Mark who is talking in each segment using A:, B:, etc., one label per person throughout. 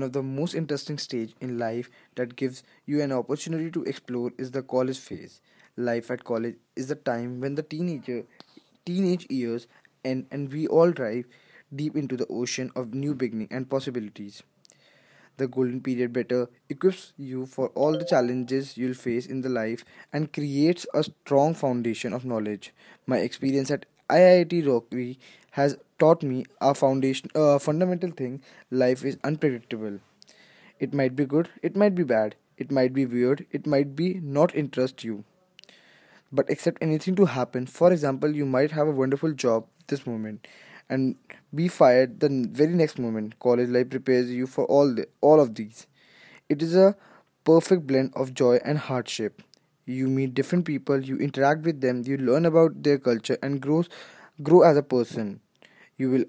A: One of the most interesting stage in life that gives you an opportunity to explore is the college phase. Life at college is the time when the teenager teenage years end and we all dive deep into the ocean of new beginning and possibilities. The golden period better equips you for all the challenges you'll face in the life and creates a strong foundation of knowledge. My experience at IIT Roorkee has taught me a foundation a fundamental thing life is unpredictable It might be good, it might be bad, it might be weird, it might be not interest you. But accept anything to happen. For example, you might have a wonderful job this moment and be fired the very next moment. College life prepares you for all the, all of these. It is a perfect blend of joy and hardship. You meet different people, you interact with them, you learn about their culture and grow grow as a person. You will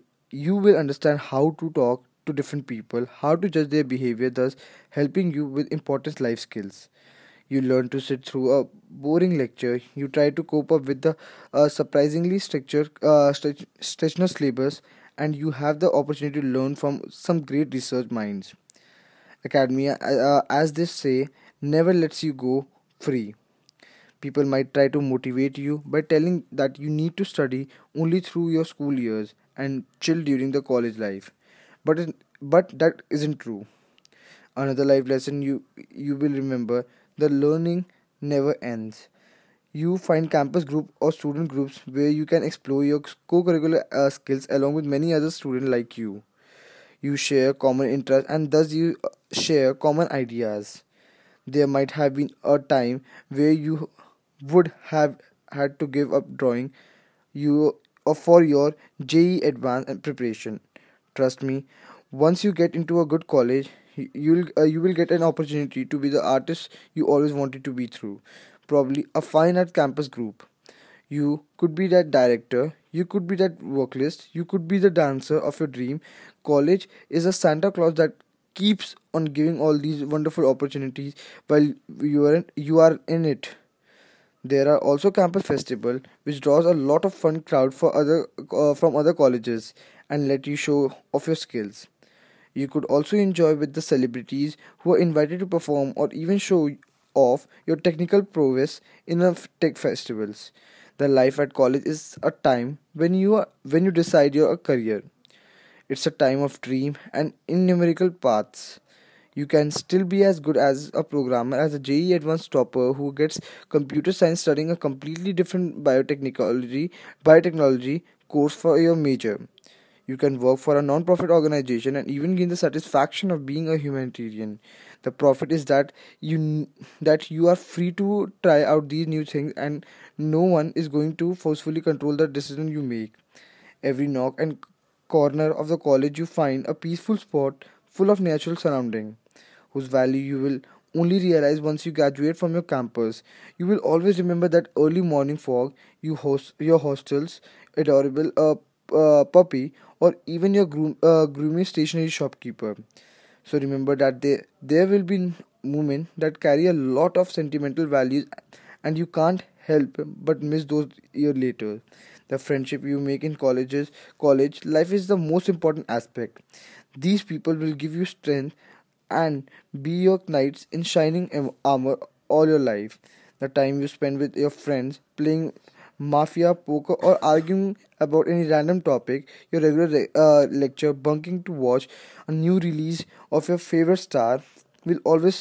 A: you will understand how to talk to different people, how to judge their behavior, thus helping you with important life skills. You learn to sit through a boring lecture. You try to cope up with the uh, surprisingly structured, uh, stretch, stretchness syllabus, and you have the opportunity to learn from some great research minds. Academia, uh, as they say, never lets you go free. People might try to motivate you by telling that you need to study only through your school years and chill during the college life. But but that isn't true. Another life lesson you you will remember: the learning never ends. You find campus group or student groups where you can explore your co-curricular uh, skills along with many other students like you. You share common interests and thus you uh, share common ideas. There might have been a time where you would have had to give up drawing you for your JEE advanced preparation. Trust me, once you get into a good college, you'll uh, you will get an opportunity to be the artist you always wanted to be through. Probably a fine art campus group. You could be that director, you could be that vocalist, you could be the dancer of your dream. College is a Santa Claus that keeps on giving all these wonderful opportunities while you are you are in it. There are also campus festival, which draws a lot of fun crowd for other uh, from other colleges and let you show off your skills. You could also enjoy with the celebrities who are invited to perform or even show off your technical prowess in f- tech festivals. The life at college is a time when you are when you decide your career. It's a time of dream and innumerable paths. You can still be as good as a programmer as a JEE advanced topper who gets computer science studying a completely different biotechnology biotechnology course for your major. You can work for a non-profit organization and even gain the satisfaction of being a humanitarian. The profit is that you that you are free to try out these new things and no one is going to forcefully control the decision you make. Every nook and corner of the college you find a peaceful spot full of natural surrounding whose value you will only realize once you graduate from your campus. You will always remember that early morning fog, you host your hostels, adorable uh, uh, puppy, or even your groom, uh, stationery shopkeeper. So remember that there there will be moments that carry a lot of sentimental values, and you can't help but miss those years later. The friendship you make in colleges, college life is the most important aspect. These people will give you strength and be your knights in shining armor all your life. The time you spend with your friends playing mafia, poker, or arguing about any random topic, your regular re- uh, lecture, bunking to watch a new release of your favorite star will always